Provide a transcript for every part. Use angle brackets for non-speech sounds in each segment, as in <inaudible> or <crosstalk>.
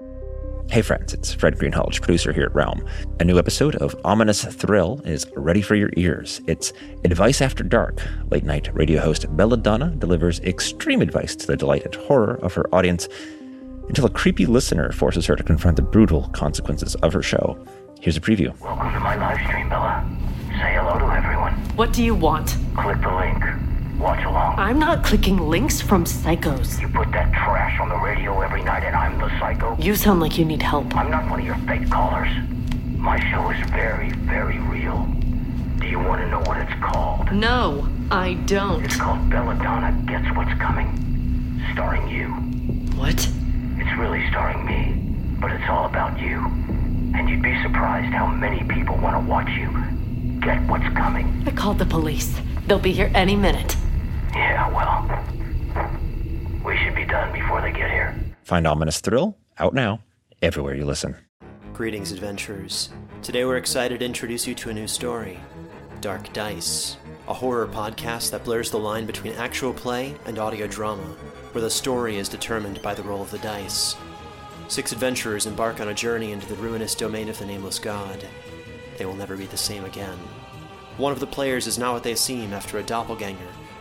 Hey friends, it's Fred Greenhalgh, producer here at Realm. A new episode of Ominous Thrill is ready for your ears. It's Advice After Dark. Late night radio host Belladonna delivers extreme advice to the delight and horror of her audience until a creepy listener forces her to confront the brutal consequences of her show. Here's a preview. Welcome to my live stream, Bella. Say hello to everyone. What do you want? Click the link. Watch along. I'm not clicking links from psychos. You put that trash on the radio every night and I'm the psycho. You sound like you need help. I'm not one of your fake callers. My show is very, very real. Do you want to know what it's called? No, I don't. It's called Belladonna Gets What's Coming. Starring you. What? It's really starring me, but it's all about you. And you'd be surprised how many people want to watch you get what's coming. I called the police. They'll be here any minute. Yeah, well, we should be done before they get here. Find Ominous Thrill out now, everywhere you listen. Greetings, adventurers. Today we're excited to introduce you to a new story Dark Dice, a horror podcast that blurs the line between actual play and audio drama, where the story is determined by the roll of the dice. Six adventurers embark on a journey into the ruinous domain of the Nameless God. They will never be the same again. One of the players is not what they seem after a doppelganger,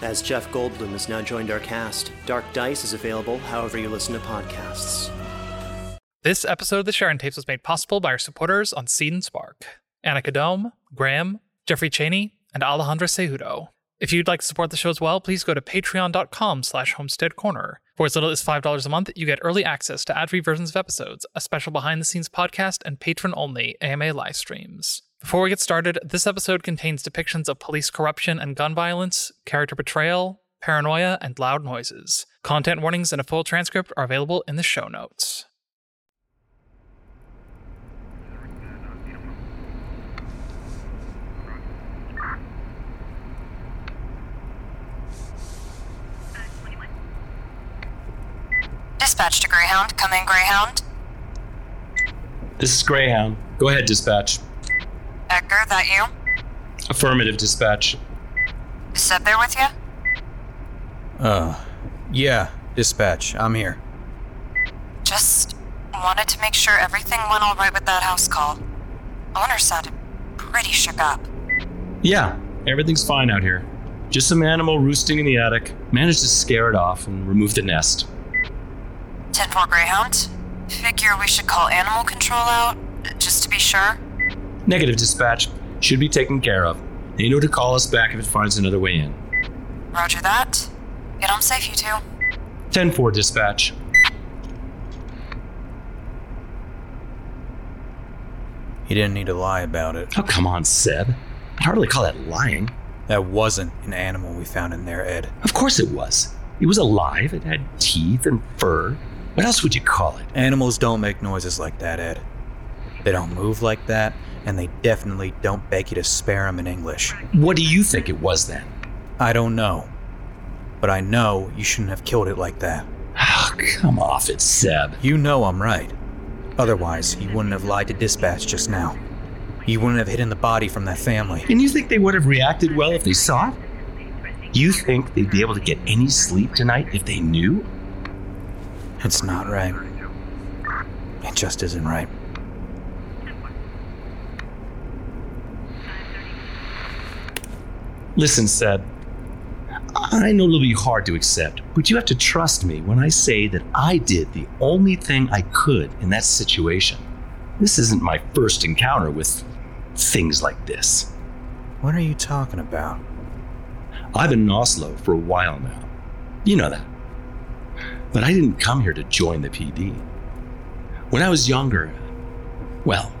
As Jeff Goldblum has now joined our cast, Dark Dice is available however you listen to podcasts. This episode of the Sheridan Tapes was made possible by our supporters on Seed and Spark Annika Dome, Graham, Jeffrey Cheney, and Alejandra Cejudo. If you'd like to support the show as well, please go to patreon.com slash homestead corner. For as little as $5 a month, you get early access to ad-free versions of episodes, a special behind-the-scenes podcast, and patron-only AMA live streams. Before we get started, this episode contains depictions of police corruption and gun violence, character betrayal, paranoia, and loud noises. Content warnings and a full transcript are available in the show notes. Dispatch to Greyhound. Come in, Greyhound. This is Greyhound. Go ahead, dispatch. Edgar, that you? Affirmative, dispatch. Is Seb there with you? Uh, yeah, dispatch. I'm here. Just wanted to make sure everything went all right with that house call. Owner sounded pretty shook up. Yeah, everything's fine out here. Just some animal roosting in the attic. Managed to scare it off and remove the nest. 10 4 Greyhound. Figure we should call animal control out, just to be sure. Negative, dispatch. Should be taken care of. They know to call us back if it finds another way in. Roger that. Get home safe, you two. 10 4, dispatch. He didn't need to lie about it. Oh, come on, Seb. I'd hardly call that lying. That wasn't an animal we found in there, Ed. Of course it was. It was alive. It had teeth and fur. What else would you call it? Animals don't make noises like that, Ed. They don't move like that, and they definitely don't beg you to spare them in English. What do you think it was then? I don't know. But I know you shouldn't have killed it like that. Oh, come off it, Seb. You know I'm right. Otherwise, you wouldn't have lied to dispatch just now. You wouldn't have hidden the body from that family. And you think they would have reacted well if they saw it? You think they'd be able to get any sleep tonight if they knew? It's not right. It just isn't right. Listen, Seb. I know it'll be hard to accept, but you have to trust me when I say that I did the only thing I could in that situation. This isn't my first encounter with things like this. What are you talking about? I've been in Oslow for a while now. You know that. But I didn't come here to join the PD. When I was younger, well,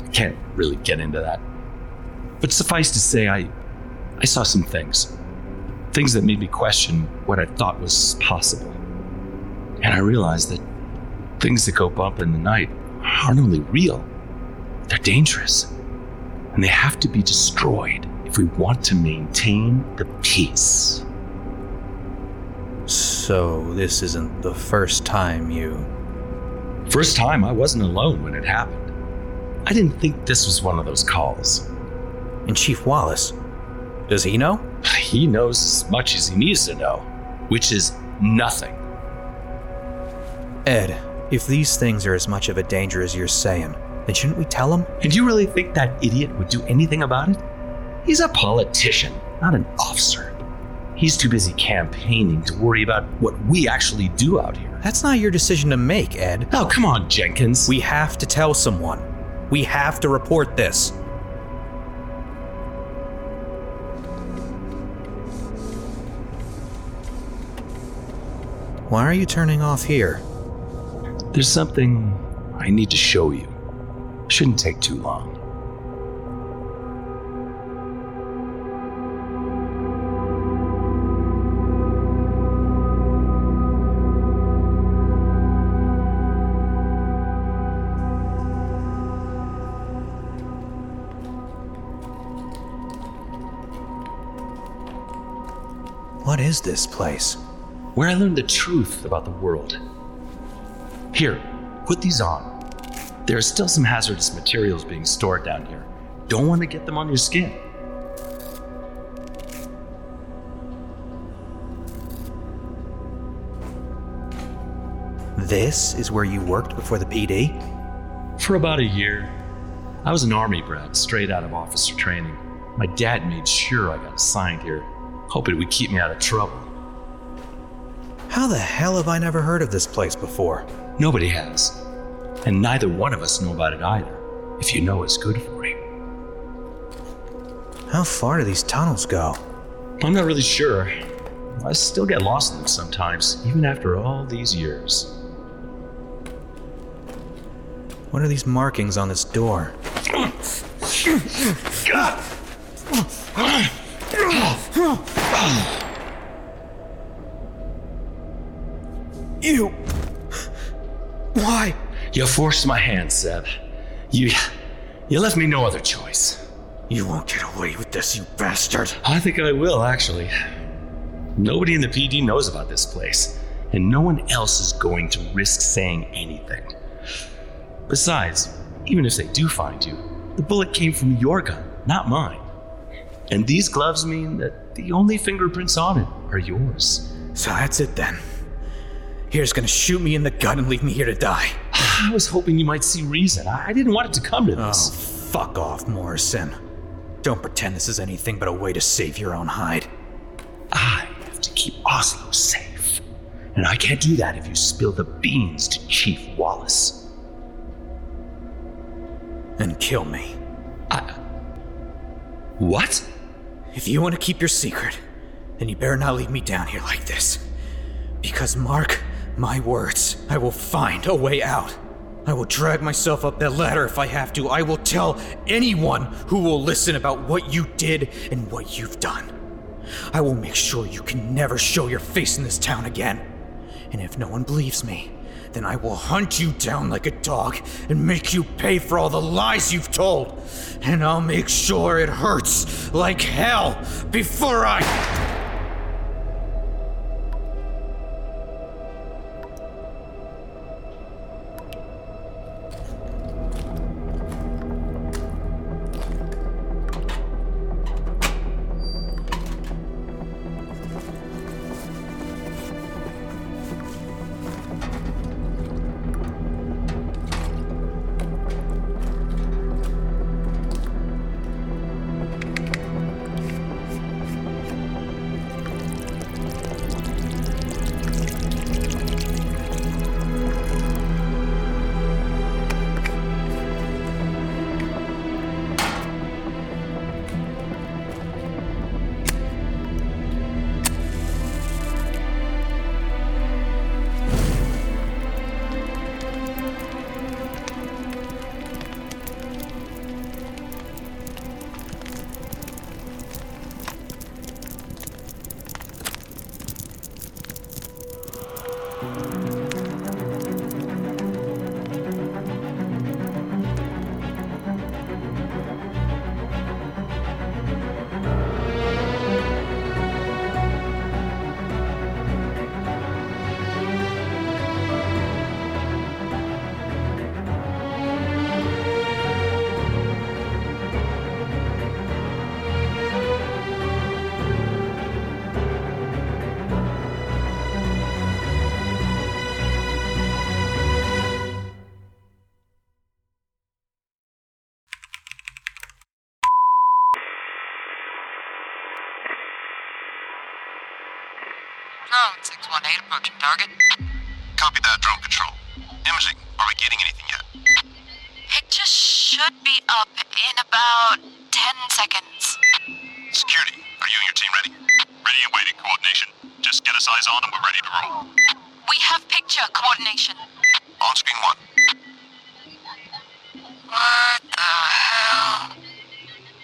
I can't really get into that. But suffice to say, I, I saw some things. Things that made me question what I thought was possible. And I realized that things that go bump in the night aren't only real, they're dangerous. And they have to be destroyed if we want to maintain the peace. So, this isn't the first time you. First time I wasn't alone when it happened. I didn't think this was one of those calls. And Chief Wallace, does he know? He knows as much as he needs to know, which is nothing. Ed, if these things are as much of a danger as you're saying, then shouldn't we tell him? And you really think that idiot would do anything about it? He's a politician, not an officer. He's too busy campaigning to worry about what we actually do out here. That's not your decision to make, Ed. Oh, come on, Jenkins. We have to tell someone. We have to report this. Why are you turning off here? There's something I need to show you. Shouldn't take too long. What is this place? Where I learned the truth about the world. Here, put these on. There are still some hazardous materials being stored down here. Don't want to get them on your skin. This is where you worked before the PD? For about a year. I was an army brat straight out of officer training. My dad made sure I got assigned here, hoping it would keep me out of trouble. How the hell have I never heard of this place before? Nobody has. And neither one of us know about it either, if you know it's good for you. How far do these tunnels go? I'm not really sure. I still get lost in them sometimes, even after all these years. What are these markings on this door? <clears throat> You. Why? You forced my hand, Seb. You. You left me no other choice. You won't get away with this, you bastard. I think I will, actually. Nobody in the PD knows about this place, and no one else is going to risk saying anything. Besides, even if they do find you, the bullet came from your gun, not mine. And these gloves mean that the only fingerprints on it are yours. So that's it then. Here's gonna shoot me in the gut and leave me here to die. I was hoping you might see reason. I didn't want it to come to this. Oh, fuck off, Morrison. Don't pretend this is anything but a way to save your own hide. I have to keep Oslow safe. And I can't do that if you spill the beans to Chief Wallace. And kill me. I. What? If you want to keep your secret, then you better not leave me down here like this. Because, mark my words, I will find a way out. I will drag myself up that ladder if I have to. I will tell anyone who will listen about what you did and what you've done. I will make sure you can never show your face in this town again. And if no one believes me, then I will hunt you down like a dog and make you pay for all the lies you've told. And I'll make sure it hurts like hell before I. 618 approaching target. Copy that, drone control. Imaging, are we getting anything yet? Picture should be up in about 10 seconds. Security, are you and your team ready? Ready and waiting, coordination. Just get us eyes on and we're ready to roll. We have picture coordination. On screen one. What the hell?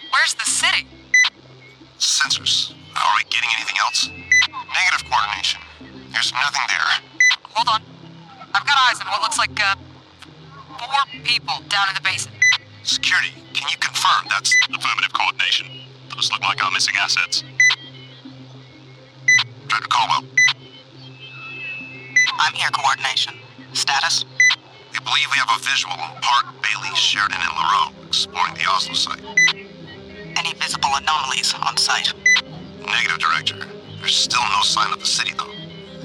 Where's the city? Sensors, are we getting anything else? Negative coordination. There's nothing there. Hold on. I've got eyes on what looks like, uh, four people down in the basin. Security, can you confirm that's affirmative coordination? Those look like our missing assets. Director Caldwell, I'm here, coordination. Status? we believe we have a visual on Park, Bailey, Sheridan, and Leroux exploring the Oslow site. Any visible anomalies on site? Negative, Director. There's still no sign of the city, though.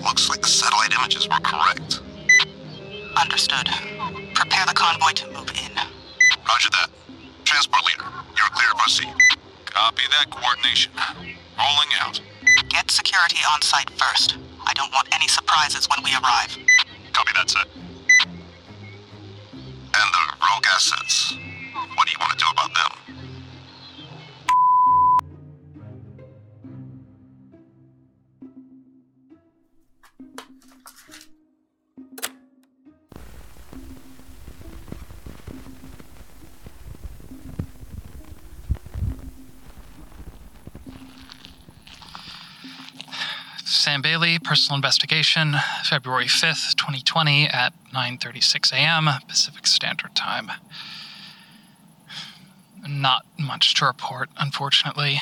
Looks like the satellite images were correct. Understood. Prepare the convoy to move in. Roger that. Transport leader, you're clear to proceed. Copy that coordination. Rolling out. Get security on site first. I don't want any surprises when we arrive. Copy that, set. And the rogue assets. What do you want to do about them? Sam Bailey, personal investigation, February 5th, 2020 at 9:36 a.m. Pacific Standard Time. Not much to report, unfortunately.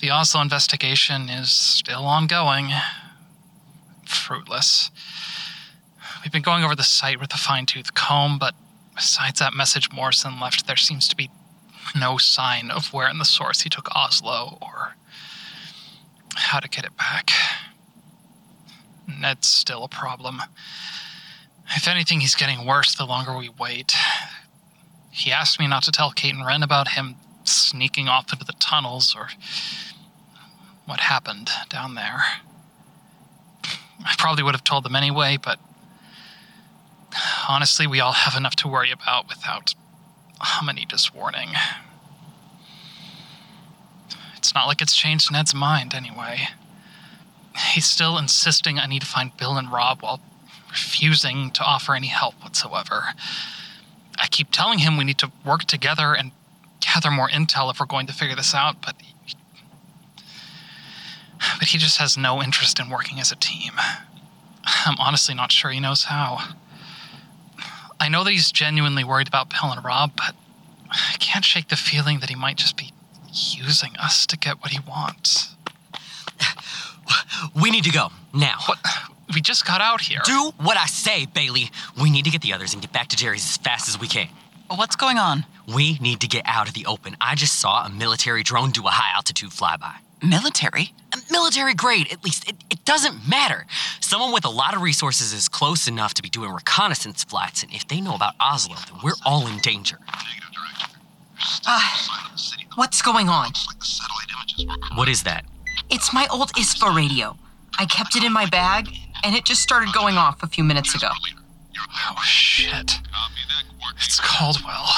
The Oslow investigation is still ongoing. Fruitless. We've been going over the site with a fine-tooth comb, but besides that message Morrison left, there seems to be no sign of where in the source he took Oslow or how to get it back. Ned's still a problem. If anything, he's getting worse the longer we wait. He asked me not to tell Kate and Ren about him sneaking off into the tunnels or what happened down there. I probably would have told them anyway, but honestly, we all have enough to worry about without Amanita's warning. It's not like it's changed Ned's mind, anyway. He's still insisting I need to find Bill and Rob while refusing to offer any help whatsoever. I keep telling him we need to work together and gather more intel if we're going to figure this out, but he, but he just has no interest in working as a team. I'm honestly not sure he knows how. I know that he's genuinely worried about Bill and Rob, but I can't shake the feeling that he might just be using us to get what he wants. We need to go now. What? We just got out here. Do what I say, Bailey. We need to get the others and get back to Jerry's as fast as we can. What's going on? We need to get out of the open. I just saw a military drone do a high altitude flyby. Military? Military grade, at least. It, it doesn't matter. Someone with a lot of resources is close enough to be doing reconnaissance flights, and if they know about Oslow, then we're all in danger. Negative, Director. Uh, what's going on? Looks like the satellite images were correct. What is that? It's my old ISFA radio. I kept it in my bag, and it just started going off a few minutes ago. Leader, you're clear. Oh, shit. Copy that coordination. It's Caldwell.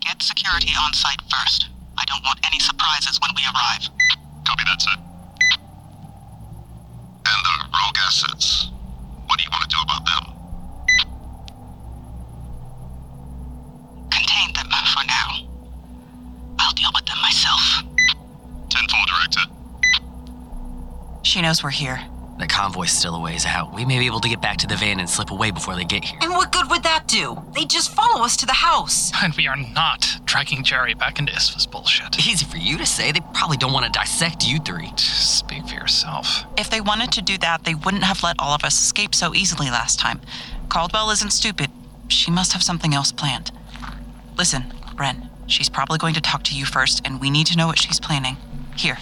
Get security on site first. I don't want any surprises when we arrive. Copy that, set. And the rogue assets. What do you want to do about them? She knows we're here. The convoy's still a ways out. We may be able to get back to the van and slip away before they get here. And what good would that do? They'd just follow us to the house. And we are not dragging Jerry back into Isfa's bullshit. Easy for you to say. They probably don't want to dissect you three. Speak for yourself. If they wanted to do that, they wouldn't have let all of us escape so easily last time. Caldwell isn't stupid. She must have something else planned. Listen, Ren, she's probably going to talk to you first, and we need to know what she's planning. Here.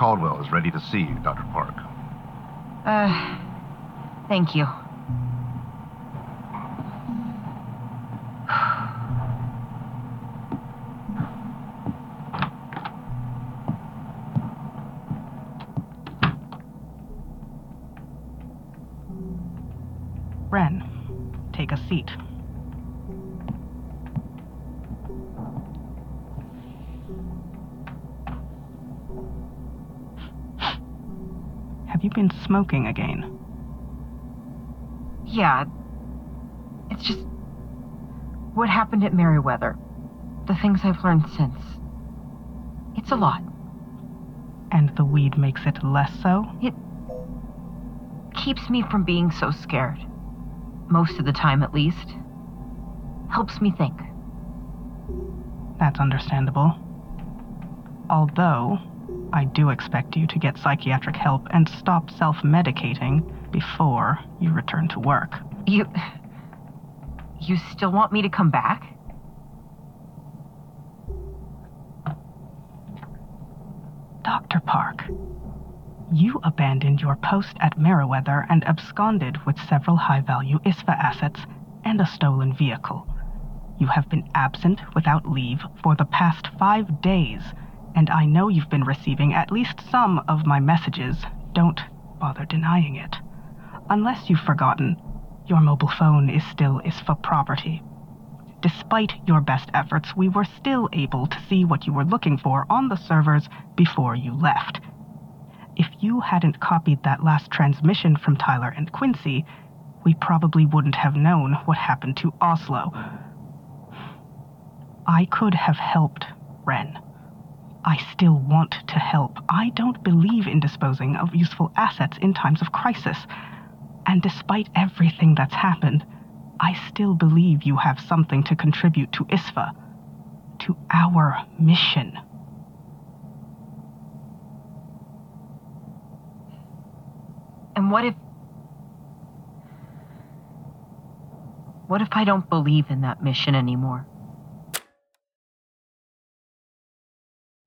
Caldwell is ready to see you, Dr. Park. Uh, thank you. Smoking again? Yeah. It's just. What happened at Merriweather. The things I've learned since. It's a lot. And the weed makes it less so? It keeps me from being so scared. Most of the time, at least. Helps me think. That's understandable. Although, I do expect you to get psychiatric help and stop self medicating before you return to work. You. You still want me to come back? Dr. Park, you abandoned your post at Merriweather and absconded with several high value ISFA assets and a stolen vehicle. You have been absent without leave for the past five days, and I know you've been receiving at least some of my messages. Don't bother denying it. Unless you've forgotten, your mobile phone is still ISFA property. Despite your best efforts, we were still able to see what you were looking for on the servers before you left. If you hadn't copied that last transmission from Tyler and Quincy, we probably wouldn't have known what happened to Oslow. I could have helped, Ren. I still want to help. I don't believe in disposing of useful assets in times of crisis. And despite everything that's happened, I still believe you have something to contribute to ISFA, to our mission. And what if. What if I don't believe in that mission anymore?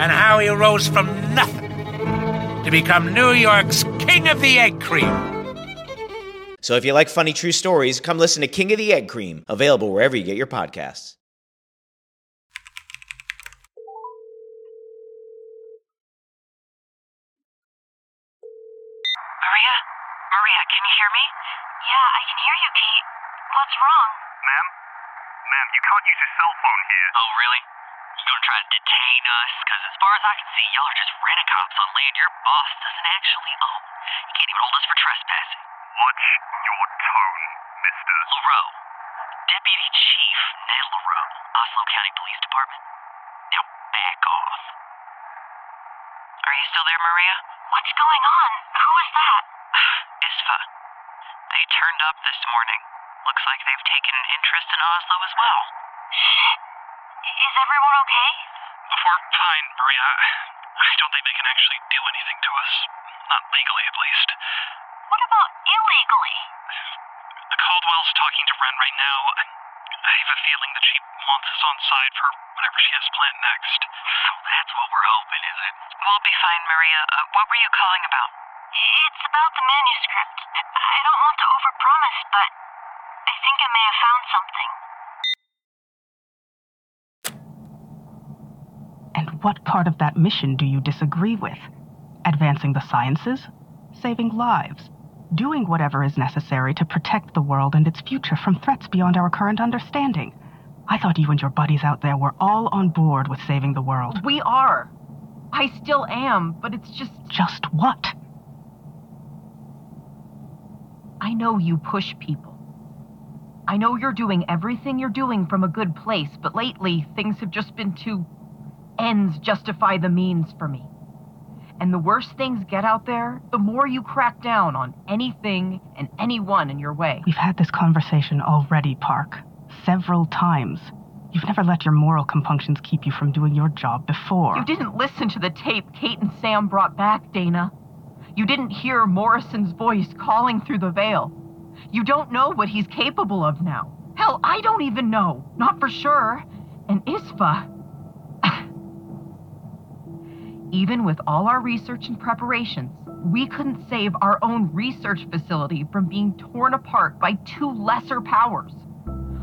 and how he rose from nothing to become New York's King of the Egg Cream. So if you like funny true stories, come listen to King of the Egg Cream, available wherever you get your podcasts. Maria? Maria, can you hear me? Yeah, I can hear you, Pete. What's wrong? Ma'am? Ma'am, you can't use your cell phone here. Oh, really? You gonna try to detain us? Because as far as I can see, y'all are just rent-a-cops on land your boss doesn't actually own. You can't even hold us for trespassing. Watch your tone, mister. Leroux. Deputy Chief Ned Leroux, Oslow County Police Department. Now back off. Are you still there, Maria? What's going on? Who is that? <sighs> ISFA. They turned up this morning. Looks like they've taken an interest in Oslow as well. <gasps> <sighs> Is everyone okay? We're fine, Maria. I don't think they can actually do anything to us. Not legally, at least. What about illegally? The Caldwell's talking to Ren right now. I have a feeling that she wants us on side for whatever she has planned next. So that's what we're hoping, is it? We'll be fine, Maria. Uh, what were you calling about? It's about the manuscript. I don't want to overpromise, but I think I may have found something. And what part of that mission do you disagree with? Advancing the sciences? Saving lives? Doing whatever is necessary to protect the world and its future from threats beyond our current understanding? I thought you and your buddies out there were all on board with saving the world. We are. I still am, but it's just. Just what? I know you push people. I know you're doing everything you're doing from a good place, but lately things have just been too. Ends justify the means for me. And the worse things get out there, the more you crack down on anything and anyone in your way. We've had this conversation already, Park. Several times. You've never let your moral compunctions keep you from doing your job before. You didn't listen to the tape Kate and Sam brought back, Dana. You didn't hear Morrison's voice calling through the veil. You don't know what he's capable of now. Hell, I don't even know. Not for sure. And Isfa. Even with all our research and preparations, we couldn't save our own research facility from being torn apart by two lesser powers.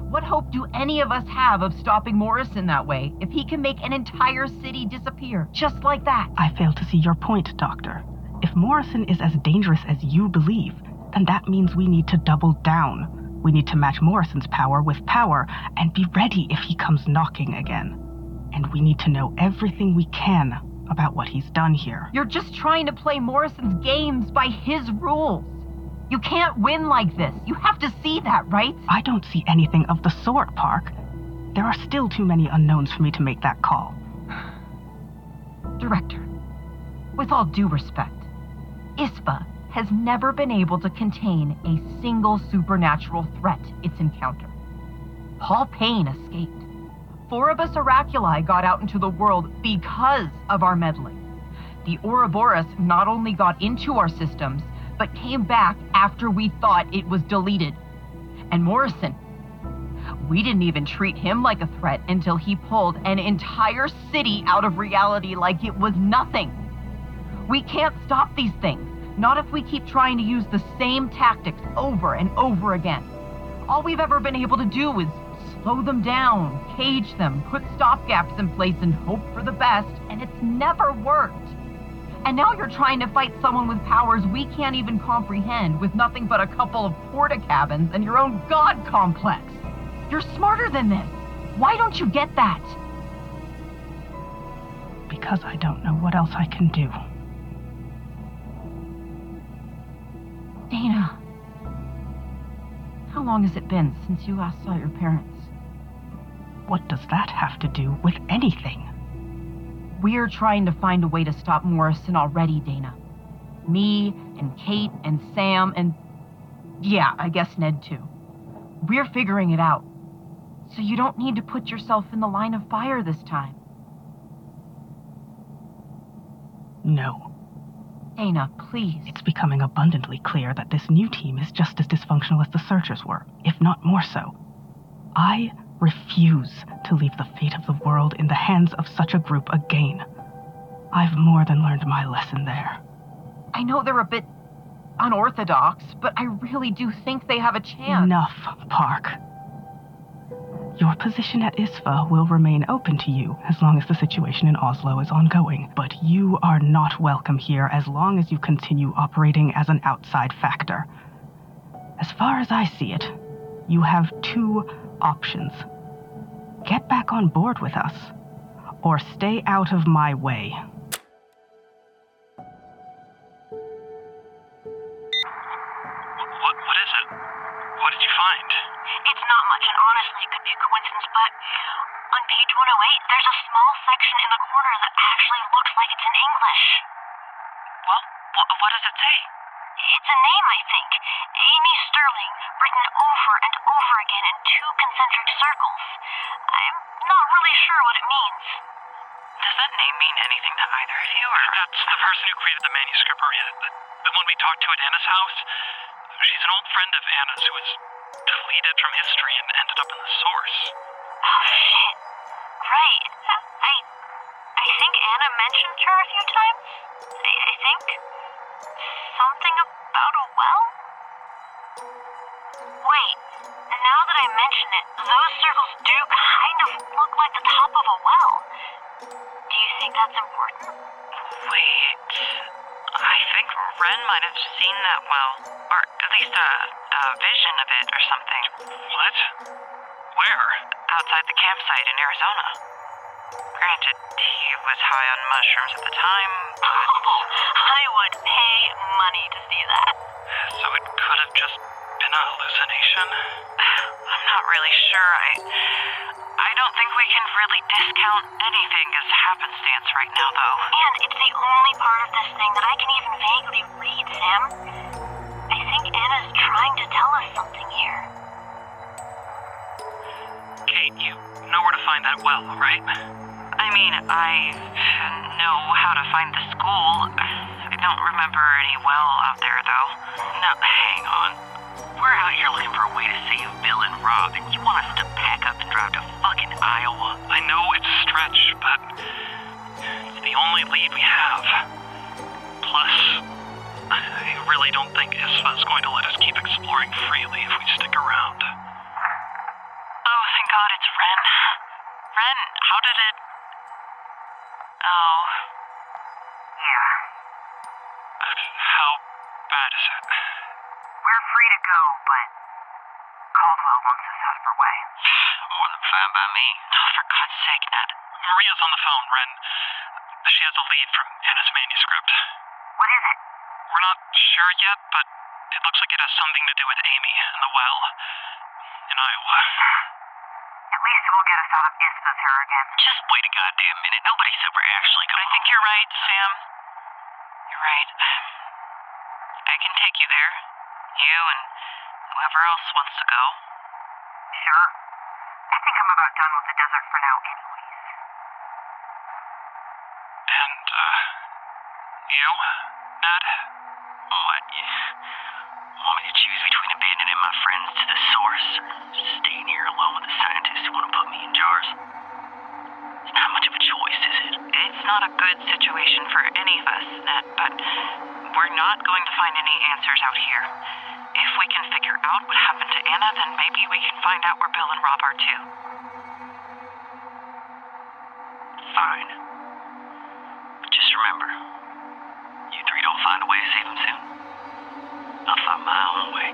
What hope do any of us have of stopping Morrison that way if he can make an entire city disappear just like that? I fail to see your point, Doctor. If Morrison is as dangerous as you believe, then that means we need to double down. We need to match Morrison's power with power and be ready if he comes knocking again. And we need to know everything we can about what he's done here. You're just trying to play Morrison's games by his rules. You can't win like this. You have to see that, right? I don't see anything of the sort, Park. There are still too many unknowns for me to make that call. <sighs> Director, with all due respect, ISFA has never been able to contain a single supernatural threat it's encountered. Paul Payne escaped. Four of us Oraculi got out into the world because of our meddling. The Ouroboros not only got into our systems, but came back after we thought it was deleted. And Morrison, we didn't even treat him like a threat until he pulled an entire city out of reality like it was nothing. We can't stop these things, not if we keep trying to use the same tactics over and over again. All we've ever been able to do is slow them down, cage them, put stopgaps in place, and hope for the best, and it's never worked. And now you're trying to fight someone with powers we can't even comprehend with nothing but a couple of porta cabins and your own god complex. You're smarter than this. Why don't you get that? Because I don't know what else I can do. Dana, how long has it been since you last saw your parents? What does that have to do with anything? We're trying to find a way to stop Morrison already, Dana. Me and Kate and Sam and. Yeah, I guess Ned too. We're figuring it out. So you don't need to put yourself in the line of fire this time. No. Dana, please. It's becoming abundantly clear that this new team is just as dysfunctional as the searchers were, if not more so. I refuse to leave the fate of the world in the hands of such a group again. I've more than learned my lesson there. I know they're a bit unorthodox, but I really do think they have a chance. Enough, Park. Your position at ISFA will remain open to you as long as the situation in Oslow is ongoing, but you are not welcome here as long as you continue operating as an outside factor. As far as I see it, you have two options get back on board with us, or stay out of my way. What, what is it? What did you find? It's not much, and honestly, it could be a coincidence, but on page 108, there's a small section in the corner that actually looks like it's in English. Well, wh- what does it say? It's a name, I think. Amy Sterling, written over and over again in two concentric circles. I'm not really sure what it means. Does that name mean anything to either of you, or? That's the person who created the manuscript, Maria. The, the one we talked to at Anna's house. She's an old friend of Anna's who was deleted from history and ended up in the source. Oh, shit. Right. I. I think Anna mentioned her a few times. I, I think. Something about a well? Wait, now that I mention it, those circles do kind of look like the top of a well. Do you think that's important? Wait. I think Ren might have seen that well, or at least a, a vision of it or something. What? Where? Outside the campsite in Arizona. Granted, he was high on mushrooms at the time, I would pay money to see that. So it could have just been a hallucination? <sighs> I'm not really sure. I I don't think we can really discount anything as happenstance right now, though. And it's the only part of this thing that I can even vaguely read, Sam. I think Anna's trying to tell us something here. Kate, you know where to find that well, right? I mean, I know how to find the school. I don't remember any well out there, though. No, hang on. We're out here looking for a way to save Bill and Rob, and you want us to pack up and drive to fucking Iowa? I know it's a stretch, but it's the only lead we have. Plus, I really don't think ISFA's going to let us keep exploring freely if we stick around. Oh, thank God it's Ren. Ren, how did it. Oh. Bad? We're free to go, but Caldwell wants us out of her way. More than fine by me. Oh, for God's sake, Ned. Maria's on the phone, Ren. She has a lead from Anna's manuscript. What is it? We're not sure yet, but it looks like it has something to do with Amy and the well in Iowa. At least it will get us out of ISFA's hair again. Just wait a goddamn minute. Nobody said we're actually going. I think you're right, Sam. You're right. I can take you there. You and whoever else wants to go. Sure. I think I'm about done with the desert for now, anyways. And, uh, you, not a good situation for any of us, Ned, but we're not going to find any answers out here. If we can figure out what happened to Anna, then maybe we can find out where Bill and Rob are too. Fine. But just remember, you three don't find a way to save him soon. I'll find my own way.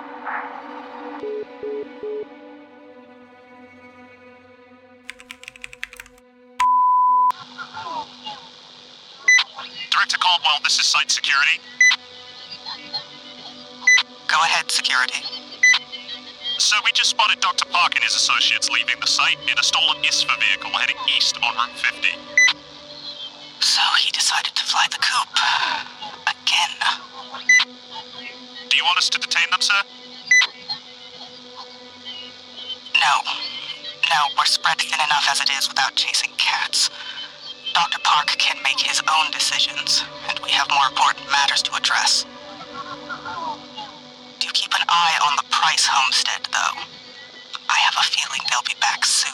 Director Caldwell, this is site security. Go ahead, security. So we just spotted Dr. Park and his associates leaving the site in a stolen ISFA vehicle heading east on Route 50. So he decided to fly the coop. Again. Do you want us to detain them, sir? No. No, we're spread thin enough as it is without chasing cats. Dr. Park can own decisions, and we have more important matters to address. Do keep an eye on the Price homestead, though. I have a feeling they'll be back soon.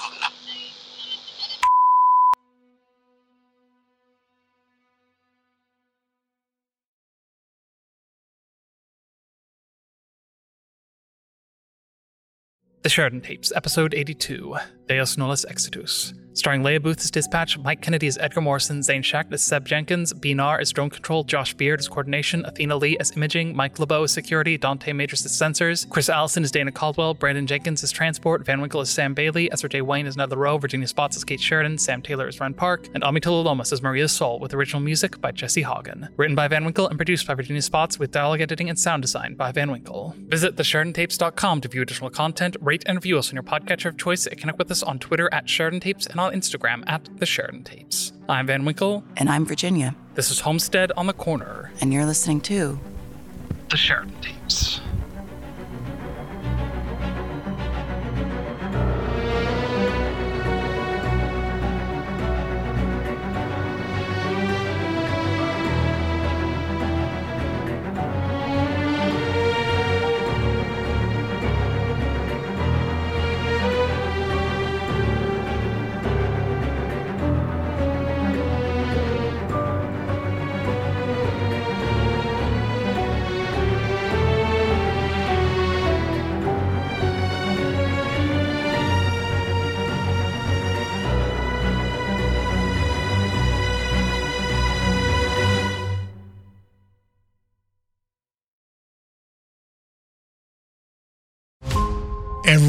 The Sheridan Tapes, Episode 82, Deus Nolens Exitus. Starring Leah Booth as Dispatch, Mike Kennedy as Edgar Morrison, Zane Schacht as Seb Jenkins, B. Narr as Drone Control, Josh Beard as Coordination, Athena Lee as Imaging, Mike LeBeau as Security, Dontae Majors as Sensors, Kris Allison as Dana Caldwell, Brandon Jenkins as Transport, Van Winkle as Sam Bailey, Ezra J. Wayne as Ned Leroux, Virginia Spotts as Kate Sheridan, Sam Taylor as Ren Park, and Amitola Lomas as Maria Sol, with original music by Jesse Haugen. Written by Van Winkle and produced by Virginia Spotts, with dialogue editing and sound design by Van Winkle. Visit thesheridantapes.com to view additional content, rate and review us on your podcatcher of choice, and connect with us on Twitter at Sheridan Tapes and on Instagram at The Sheridan Tapes. I'm Van Winkle. And I'm Virginia. This is Homestead on the Corner. And you're listening to The Sheridan Tapes. Every